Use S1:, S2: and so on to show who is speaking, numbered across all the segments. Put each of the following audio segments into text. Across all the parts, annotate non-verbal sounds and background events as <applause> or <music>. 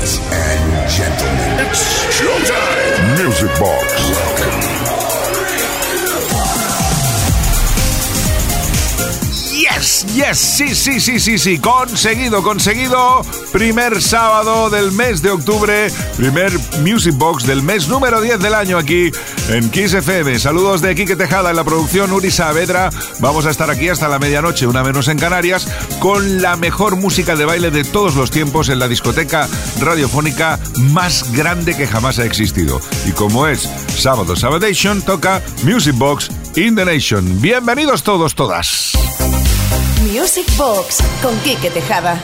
S1: Ladies and gentlemen, it's showtime. Music Box.
S2: Yes, sí, sí, sí, sí, sí, conseguido, conseguido. Primer sábado del mes de octubre, primer Music Box del mes número 10 del año aquí en Kiss FM. Saludos de Quique Tejada en la producción, Uri Saavedra. Vamos a estar aquí hasta la medianoche, una menos en Canarias, con la mejor música de baile de todos los tiempos en la discoteca radiofónica más grande que jamás ha existido. Y como es sábado Sabadation, toca Music Box in the Nation. Bienvenidos todos, todas.
S3: Music Box con Quique Tejada.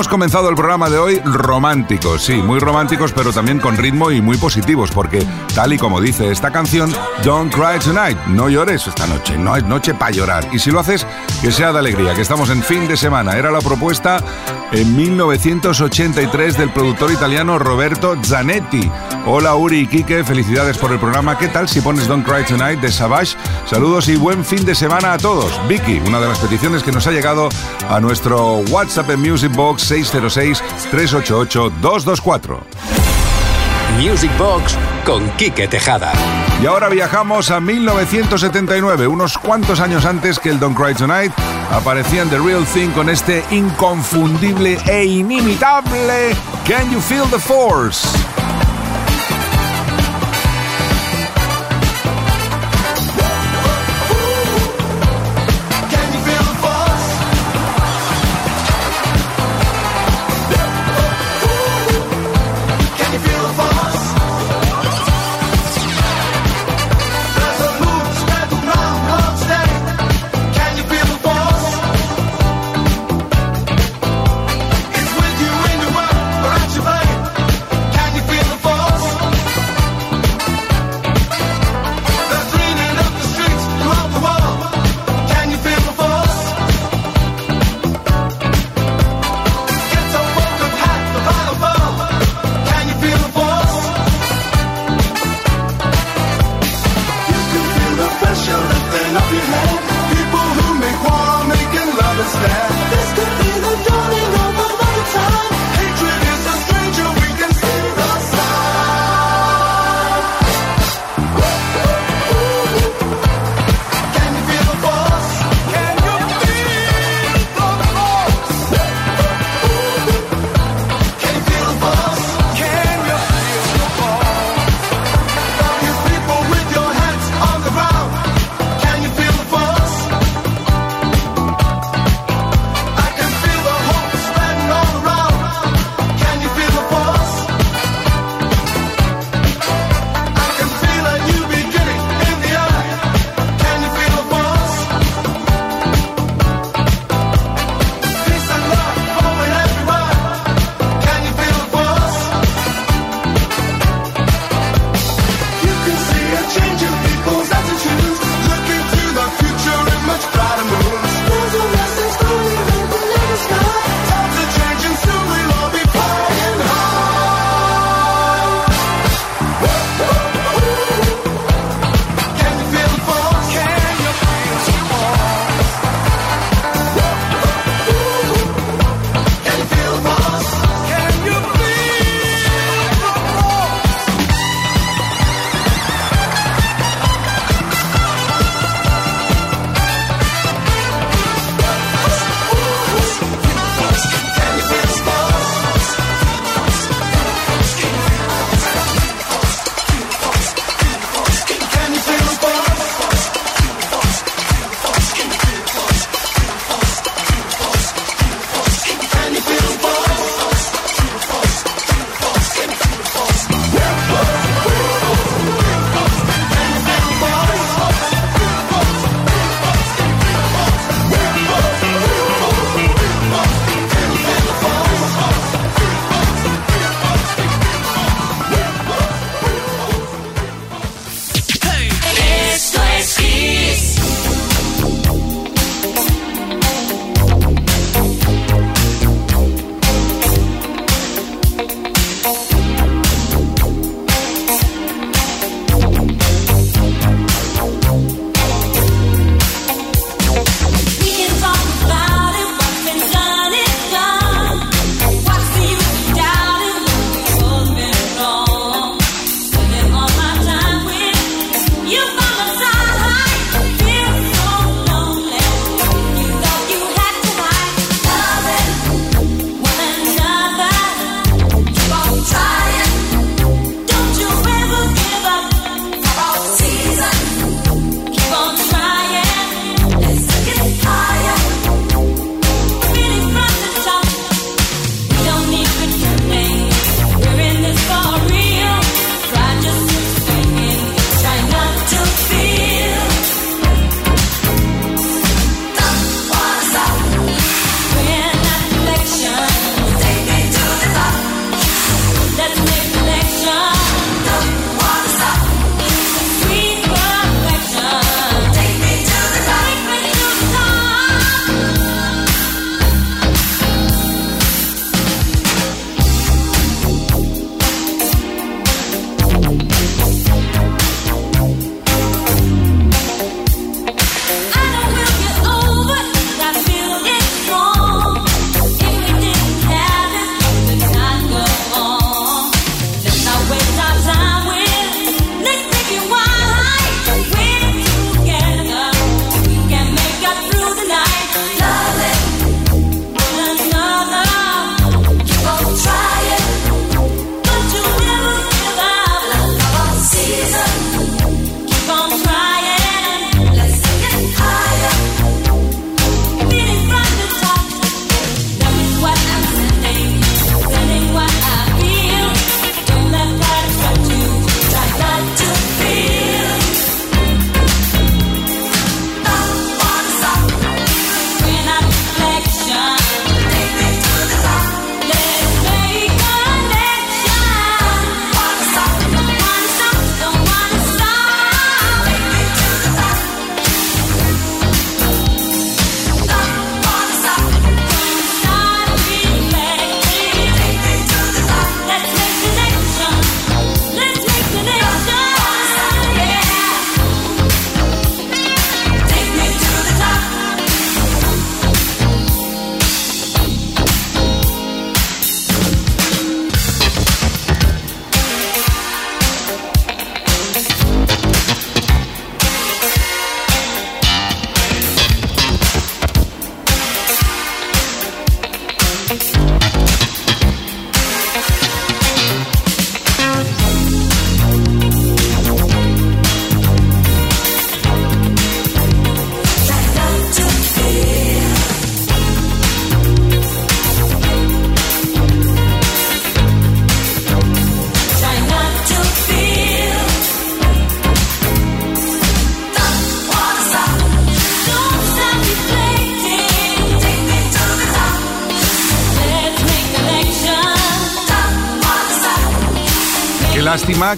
S2: Hemos comenzado el programa de hoy románticos, sí, muy románticos, pero también con ritmo y muy positivos, porque tal y como dice esta canción, Don't Cry Tonight, no llores esta noche, no es noche para llorar. Y si lo haces, que sea de alegría, que estamos en fin de semana. Era la propuesta en 1983 del productor italiano Roberto Zanetti. Hola Uri y Kike, felicidades por el programa. ¿Qué tal si pones Don't Cry Tonight de Savage? Saludos y buen fin de semana a todos. Vicky, una de las peticiones que nos ha llegado a nuestro WhatsApp en Music Box 606-388-224.
S4: Music Box con Quique Tejada.
S2: Y ahora viajamos a 1979, unos cuantos años antes que el Don't Cry Tonight, aparecía en The Real Thing con este inconfundible e inimitable Can You Feel the Force?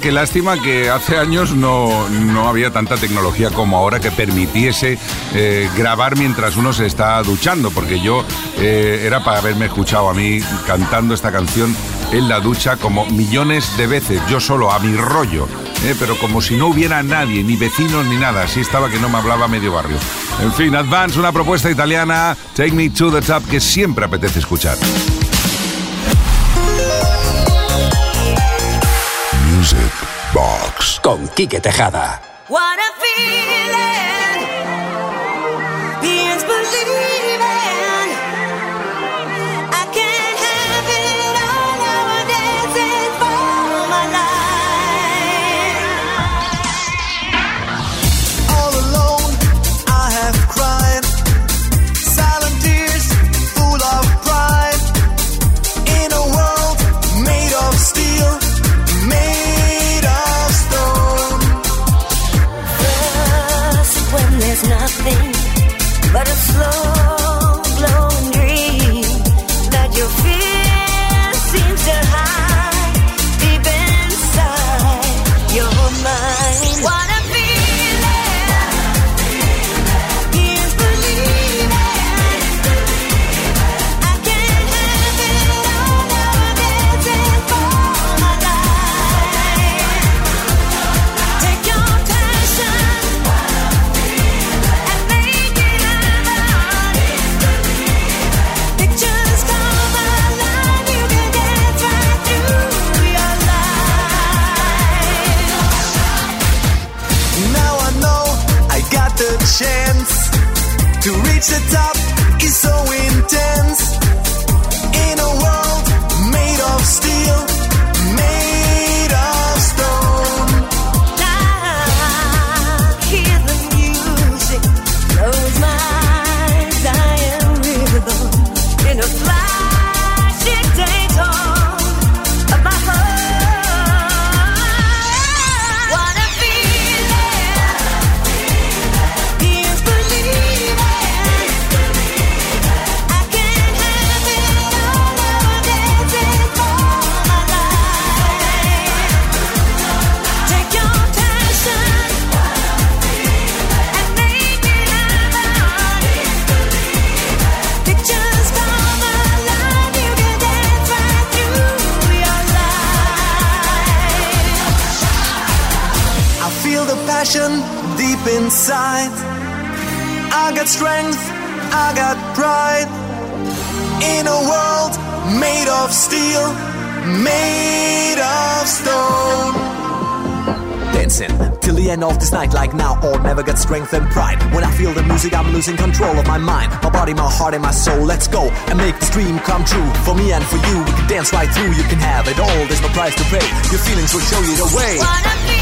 S2: Qué lástima, qué lástima que hace años no, no había tanta tecnología como ahora que permitiese eh, grabar mientras uno se está duchando, porque yo eh, era para haberme escuchado a mí cantando esta canción en la ducha como millones de veces, yo solo, a mi rollo, eh, pero como si no hubiera nadie, ni vecinos ni nada, así estaba que no me hablaba medio barrio. En fin, Advance, una propuesta italiana, Take Me to the Top, que siempre apetece escuchar.
S1: Music Box.
S4: Con Quique Tejada.
S5: What a
S6: strength, I got pride. In a world made of steel, made of stone. Dancing till the end of this night, like now or never get strength and pride. When I feel the music, I'm losing control of my mind, my body, my heart, and my soul. Let's go and make this dream come true. For me and for you, we can dance right through. You can have it all, there's no price to pay. Your feelings will show you the way.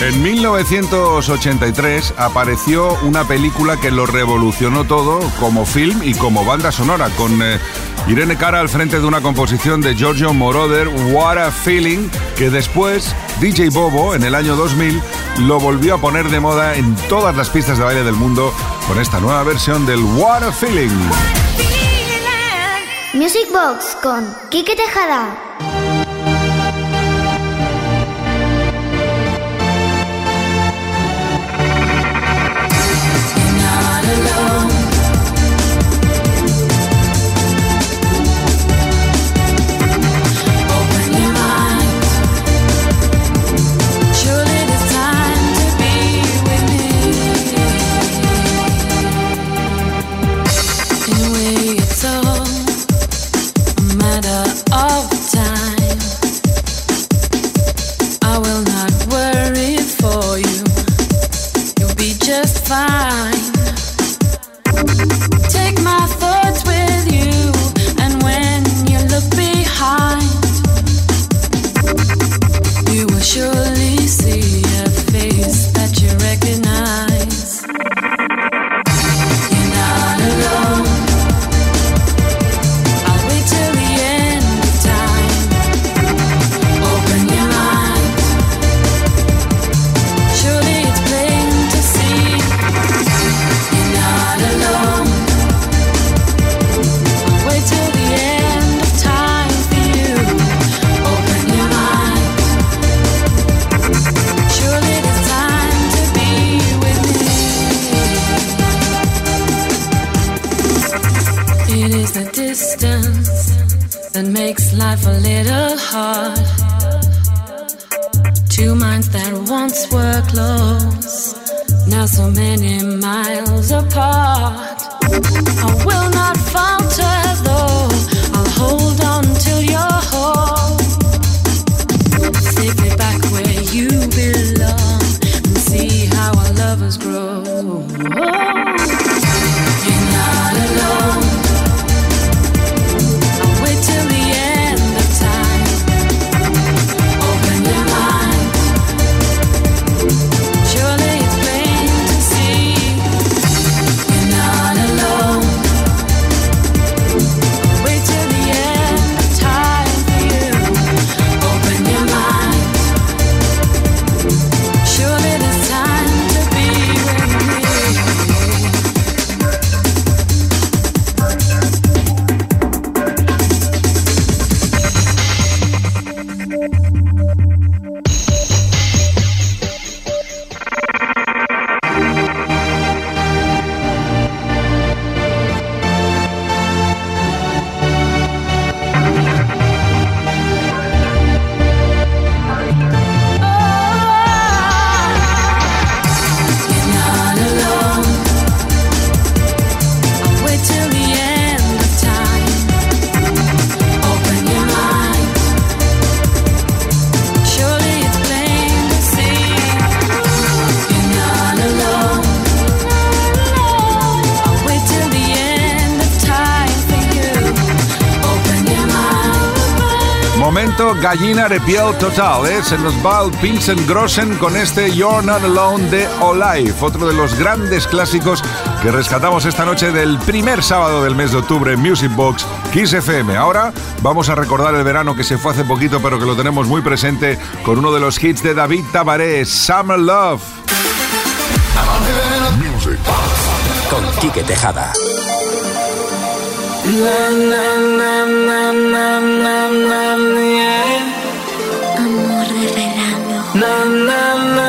S2: En 1983 apareció una película que lo revolucionó todo como film y como banda sonora, con eh, Irene Cara al frente de una composición de Giorgio Moroder, What a Feeling, que después DJ Bobo en el año 2000 lo volvió a poner de moda en todas las pistas de baile del mundo con esta nueva versión del What a Feeling.
S7: Music Box con Quique Tejada.
S2: piel total, ¿eh? se nos va Pinsen Grossen con este You're Not Alone de Olive, otro de los grandes clásicos que rescatamos esta noche del primer sábado del mes de octubre en Music Box Kiss FM. Ahora vamos a recordar el verano que se fue hace poquito, pero que lo tenemos muy presente con uno de los hits de David Tabaré, Summer Love.
S1: Music.
S4: Con Quique Tejada.
S8: na na na.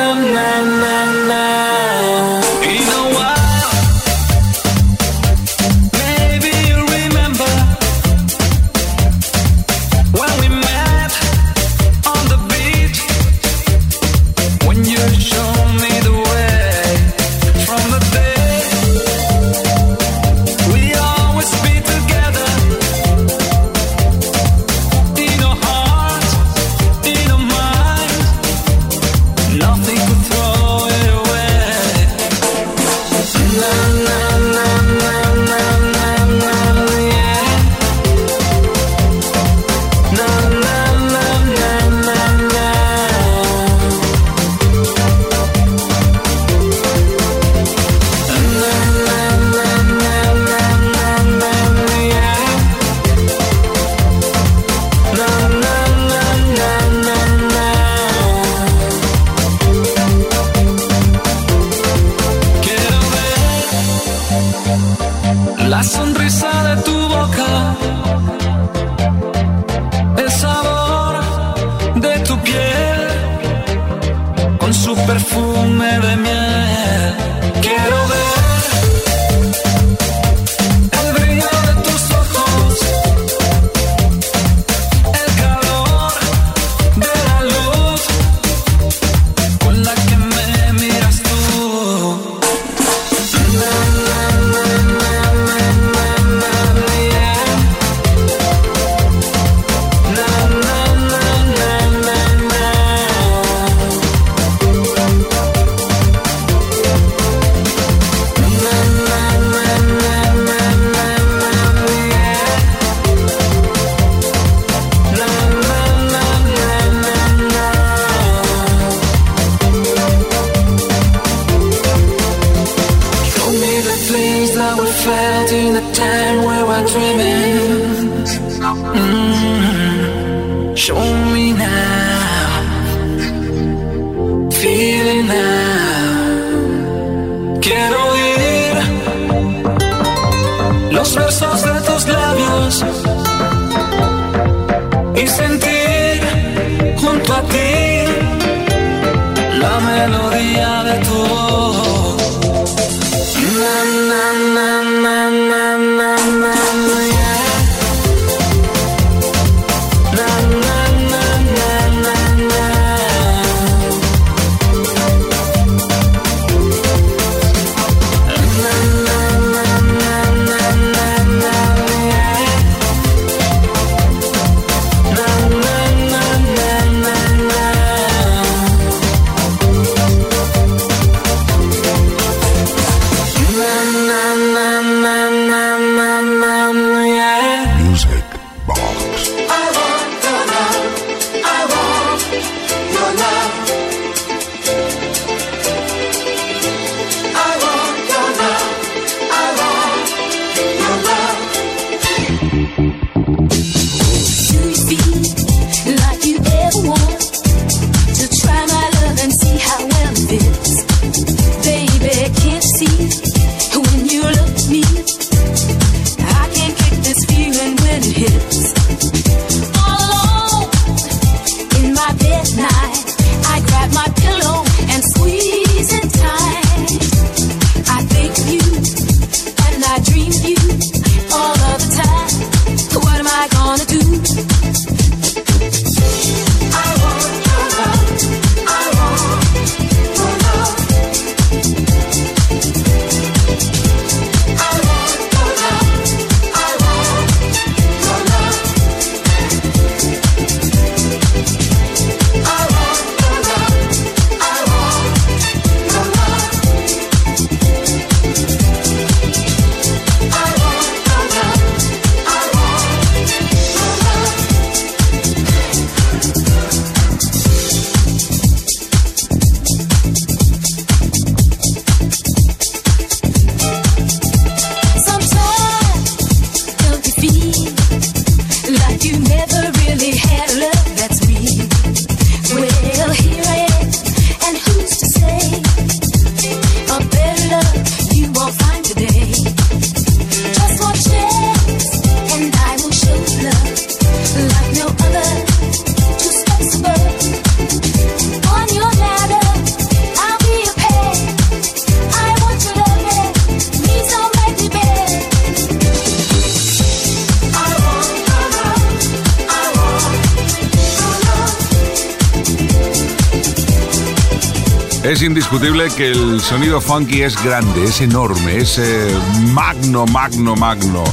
S2: Sonido funky es grande, es enorme, es eh, magno, magno, magno.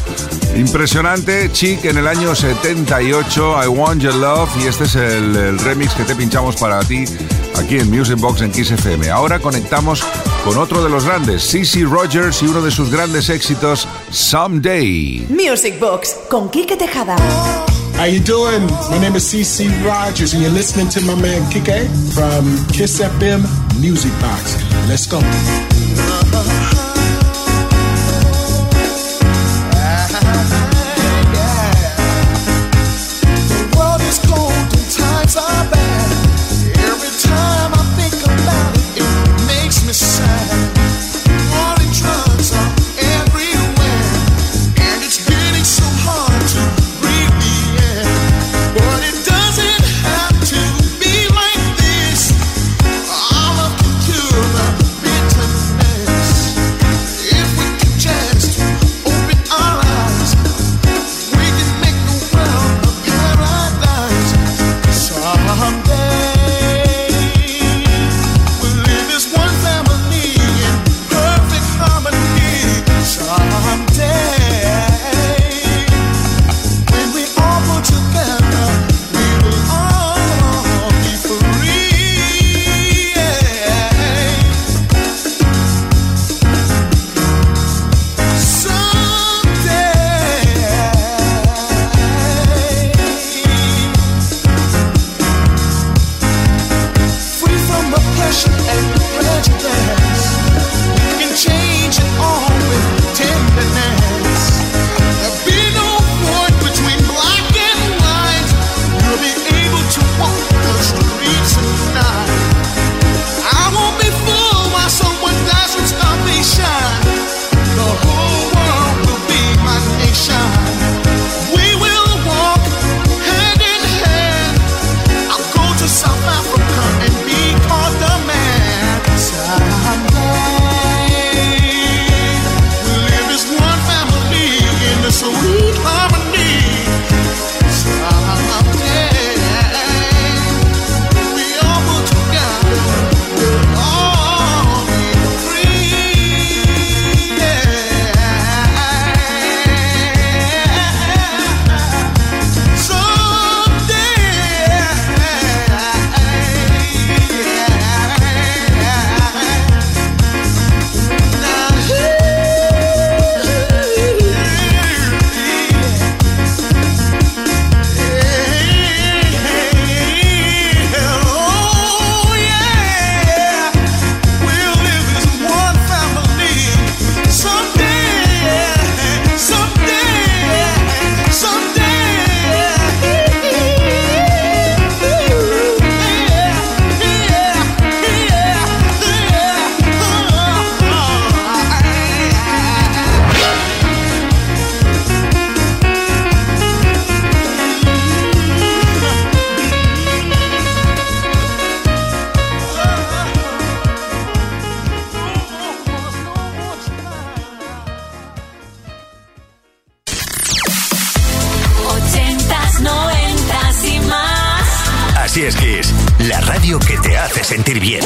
S2: Impresionante, Chic en el año 78, I Want Your Love, y este es el, el remix que te pinchamos para ti aquí en Music Box en Kiss FM. Ahora conectamos con otro de los grandes, CC Rogers, y uno de sus grandes éxitos, Someday.
S5: Music Box con Quique Tejada.
S9: How you doing? My name is CC Rogers, and you're listening to my man Kike from Kiss FM Music Box. Let's go.
S10: Así es Kiss, la radio que te hace sentir bien.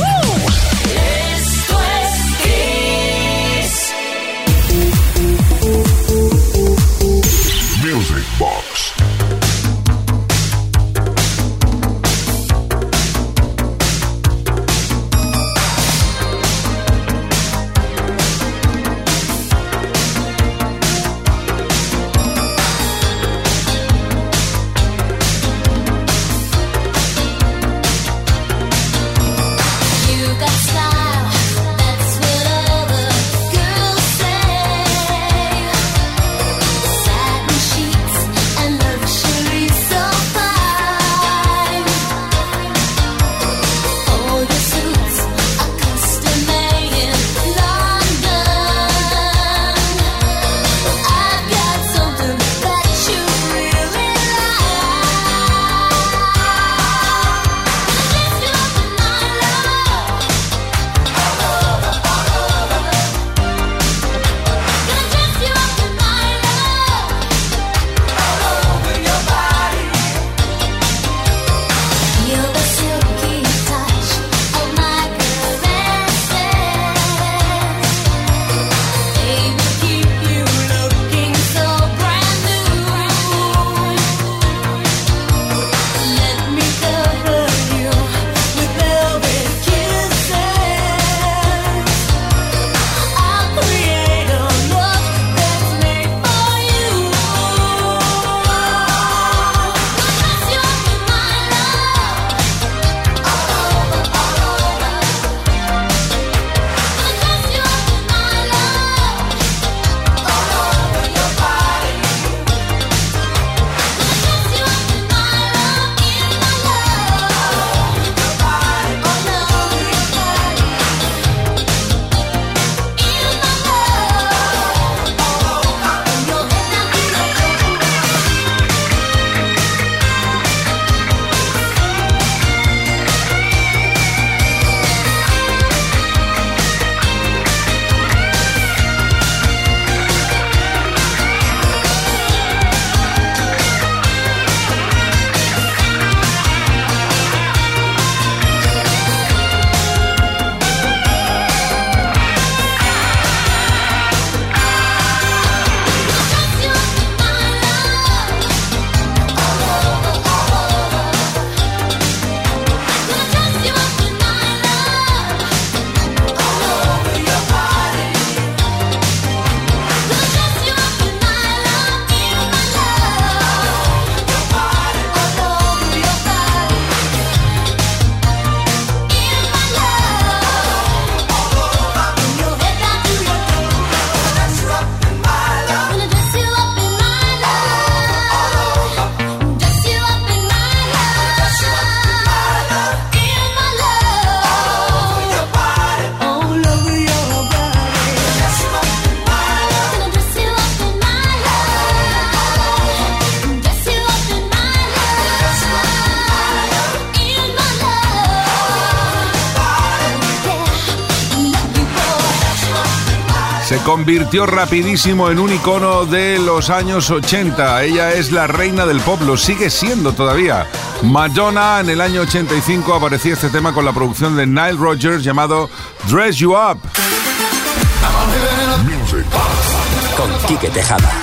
S2: Se convirtió rapidísimo en un icono de los años 80. Ella es la reina del pop, sigue siendo todavía. Madonna en el año 85 aparecía este tema con la producción de Nile Rodgers llamado Dress You Up.
S4: Con Quique Tejada.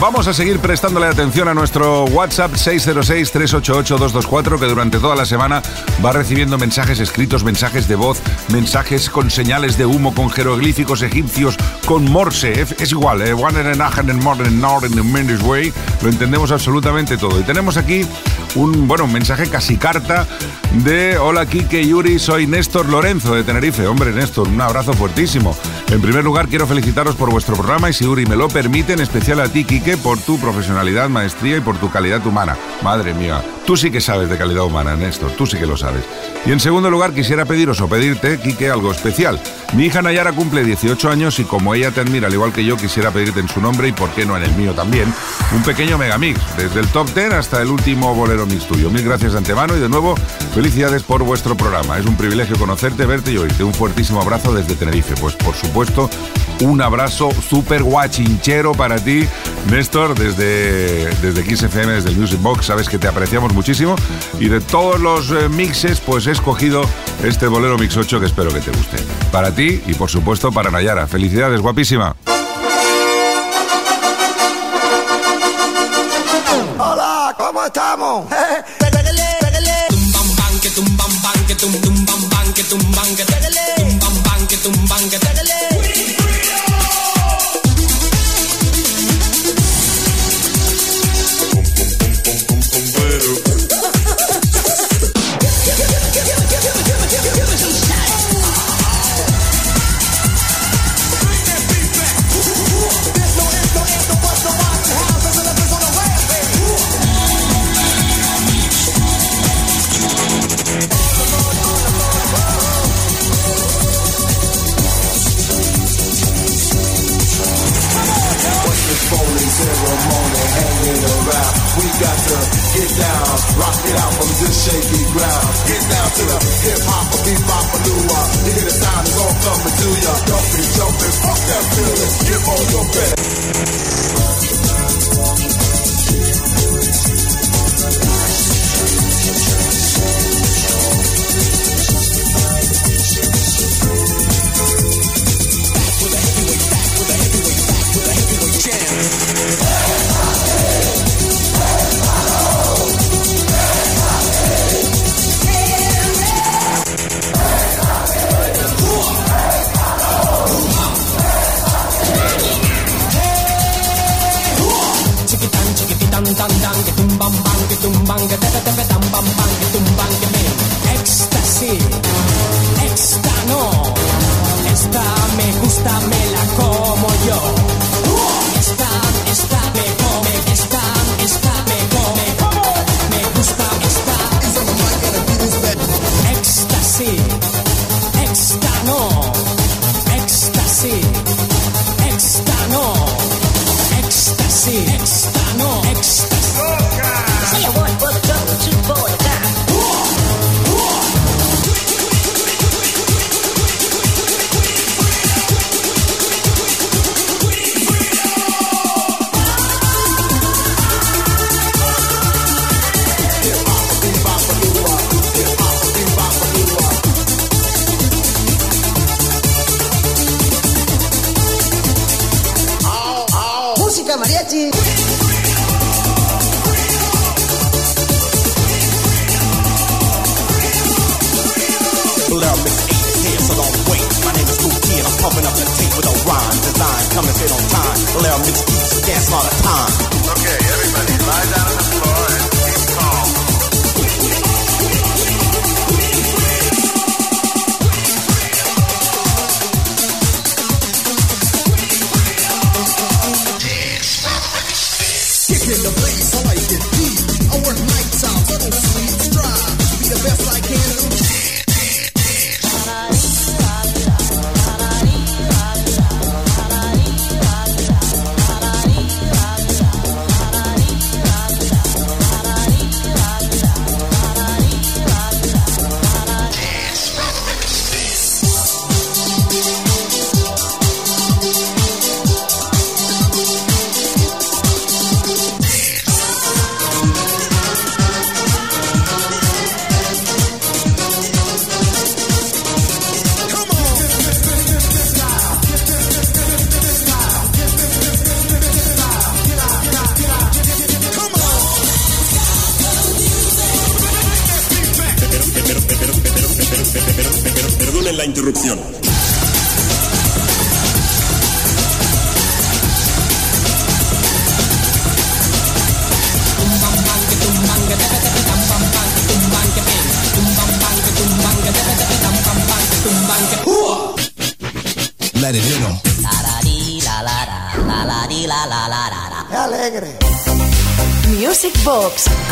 S2: Vamos a seguir prestándole atención a nuestro WhatsApp 606-388-224 que durante toda la semana va recibiendo mensajes escritos, mensajes de voz, mensajes con señales de humo, con jeroglíficos egipcios, con morse. Es, igual, eh, one and a more not in the way. Lo entendemos absolutamente todo. Y tenemos aquí un, bueno, un mensaje casi carta de Hola Kike Yuri, soy Néstor Lorenzo de Tenerife. Hombre, Néstor, un abrazo fuertísimo. En primer lugar, quiero felicitaros por vuestro programa y si Yuri me lo permite, en especial a ti, Kike, por tu profesionalidad, maestría y por tu calidad humana. Madre mía, tú sí que sabes de calidad humana, Néstor, tú sí que lo sabes. Y en segundo lugar, quisiera pediros o pedirte, Kike, algo especial. Mi hija Nayara cumple 18 años y como ella te admira al igual que yo, quisiera pedirte en su nombre y por qué no en el mío también, un pequeño megamix, desde el top 10 hasta el último bolero mix tuyo. Mil gracias de antemano y de nuevo, felicidades por vuestro programa. Es un privilegio conocerte, verte y oírte. Un fuertísimo abrazo desde Tenerife. Pues por supuesto, un abrazo súper guachinchero para ti, Néstor, desde, desde XFM, desde el Music Box. Sabes que te apreciamos muchísimo y de todos los eh, mixes, pues he escogido este bolero mix 8 que espero que te guste. Para ti y por supuesto para Nayara. Felicidades, guapísima.
S8: Hola, ¿cómo estamos? <laughs>
S11: Éxtasis,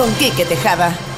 S5: con Quique Tejada.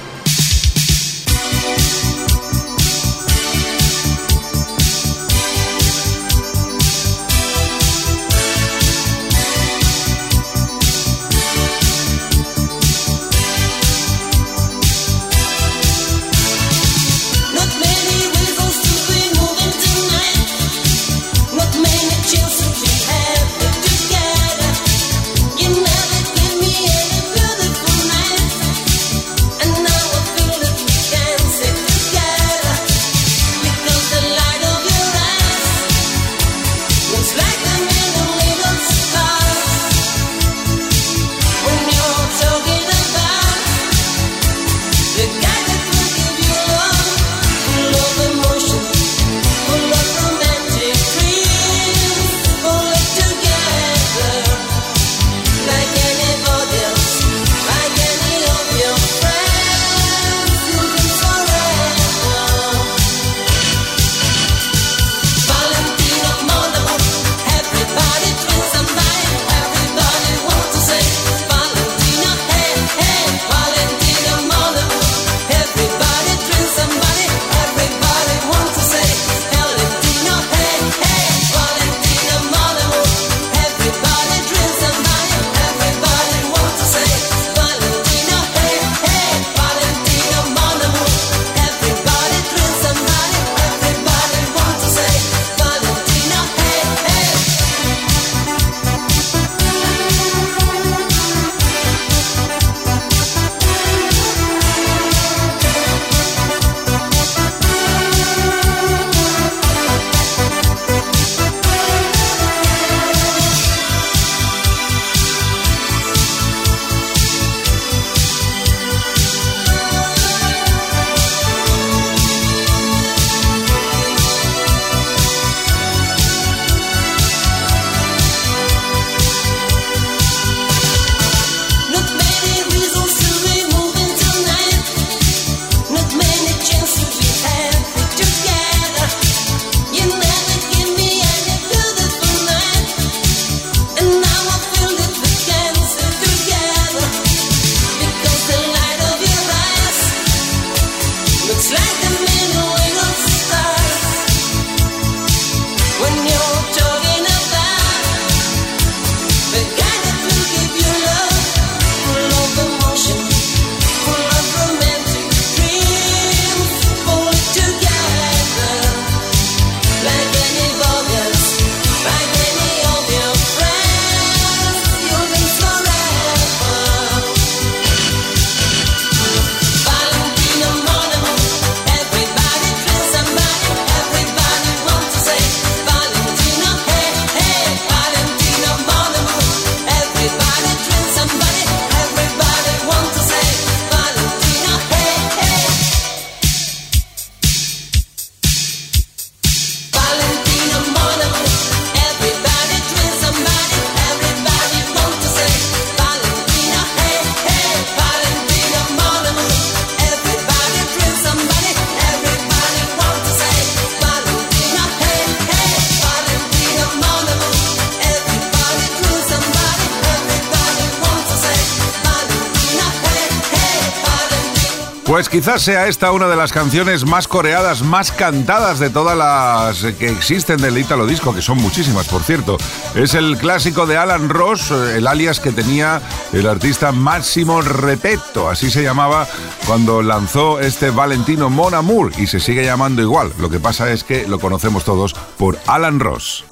S2: Pues quizás sea esta una de las canciones más coreadas, más cantadas de todas las que existen del Italo Disco, que son muchísimas, por cierto. Es el clásico de Alan Ross, eh, el alias que tenía el artista Máximo Repeto, así se llamaba cuando lanzó este Valentino Mon Amour, y se sigue llamando igual. Lo que pasa es que lo conocemos todos por Alan Ross.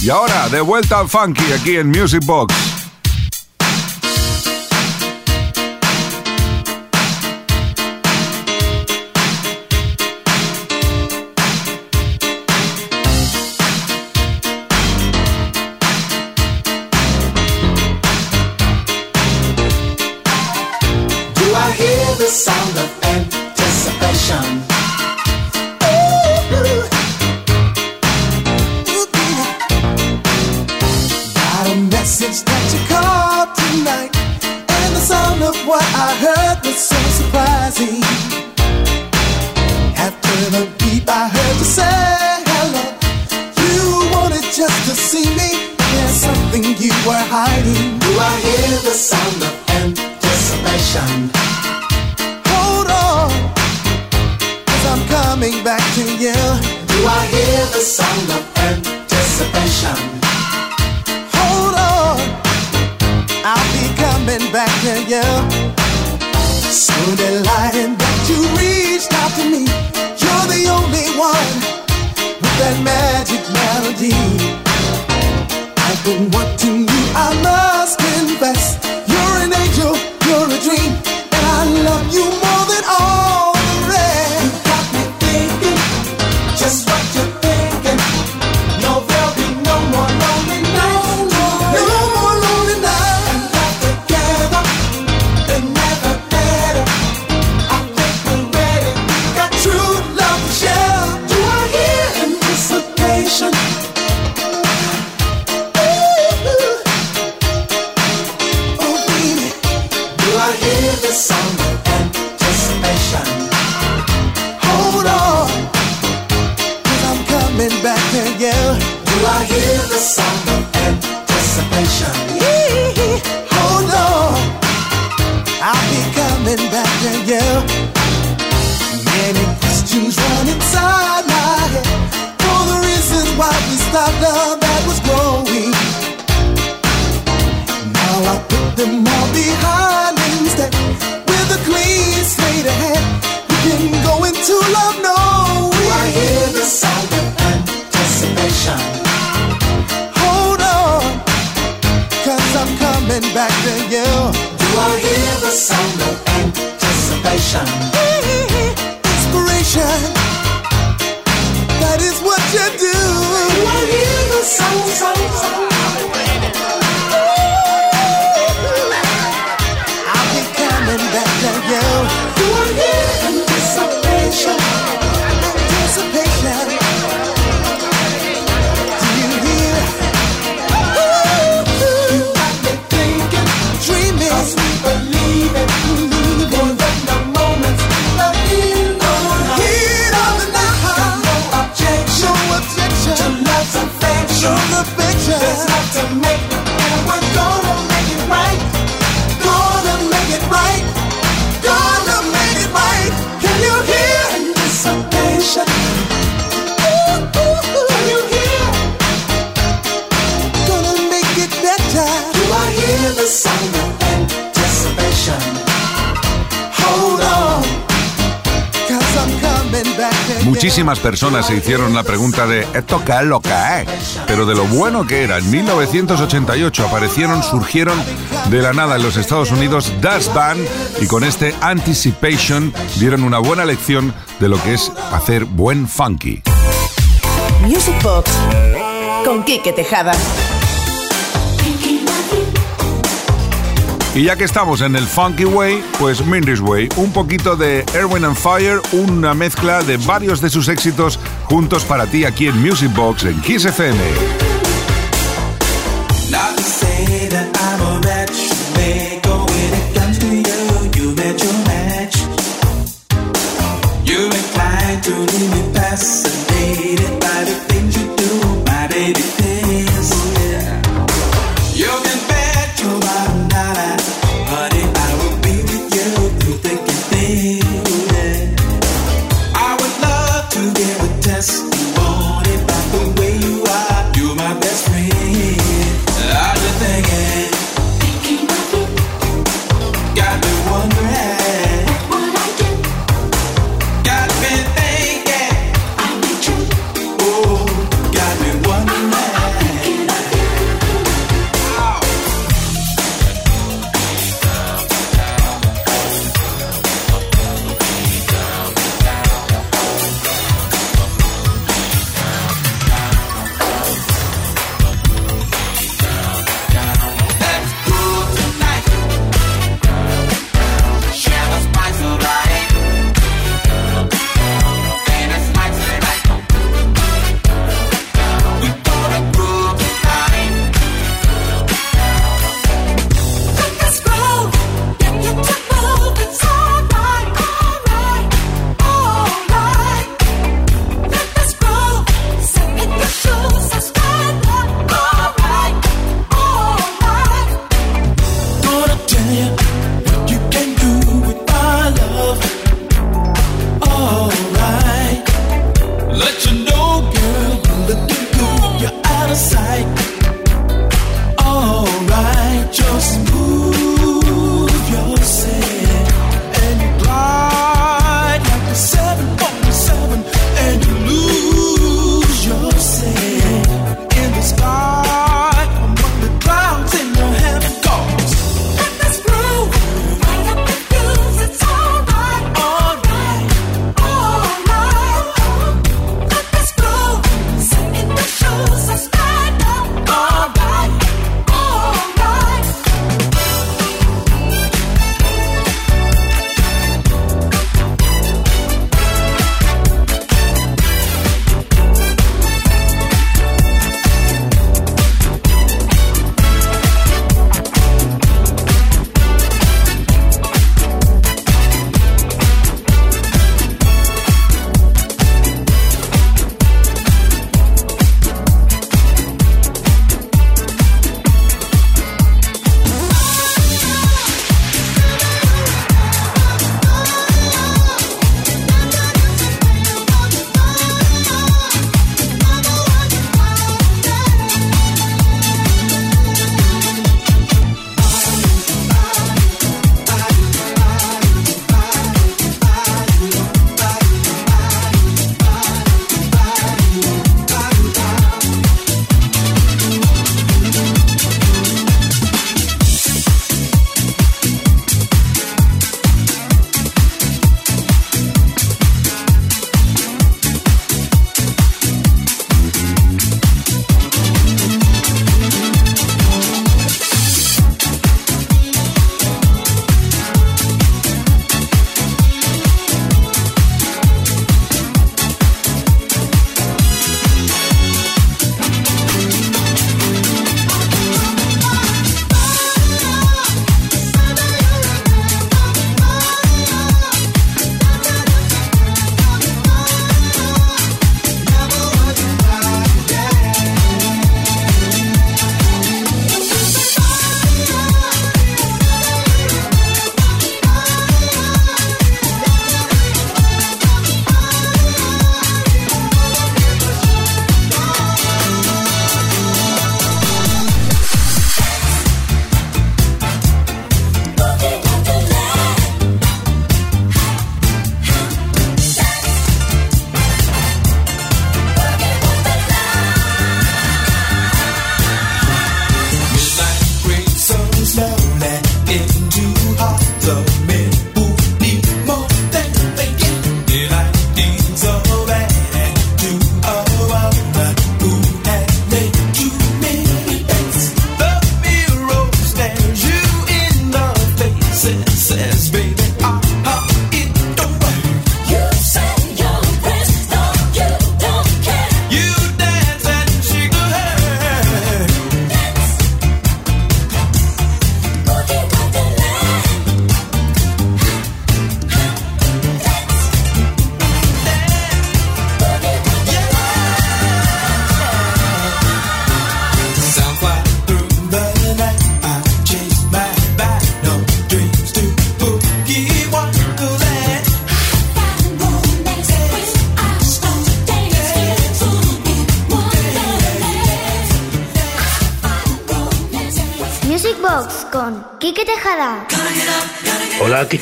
S2: Y ahora, de vuelta al funky aquí en Music Box.
S8: sound of
S2: se hicieron la pregunta de ¿esto qué es lo es? Pero de lo bueno que era, en 1988 aparecieron, surgieron de la nada en los Estados Unidos Das Band y con este Anticipation dieron una buena lección de lo que es hacer buen funky.
S5: Music Box con Quique Tejada.
S2: Y ya que estamos en el Funky Way, pues Mindy's Way, un poquito de Erwin and Fire, una mezcla de varios de sus éxitos juntos para ti aquí en Music Box en Kiss FM.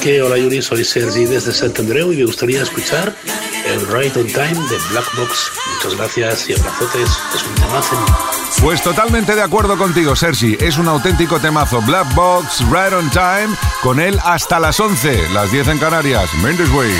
S12: Hola Yuri, soy Sergi desde Sant Andreu y me gustaría escuchar el Right on Time de Black Box. Muchas gracias y abrazotes, es un temazo.
S2: Pues totalmente de acuerdo contigo, Sergi. Es un auténtico temazo. Black Box, Right on Time, con él hasta las 11, las 10 en Canarias. Mendes Way.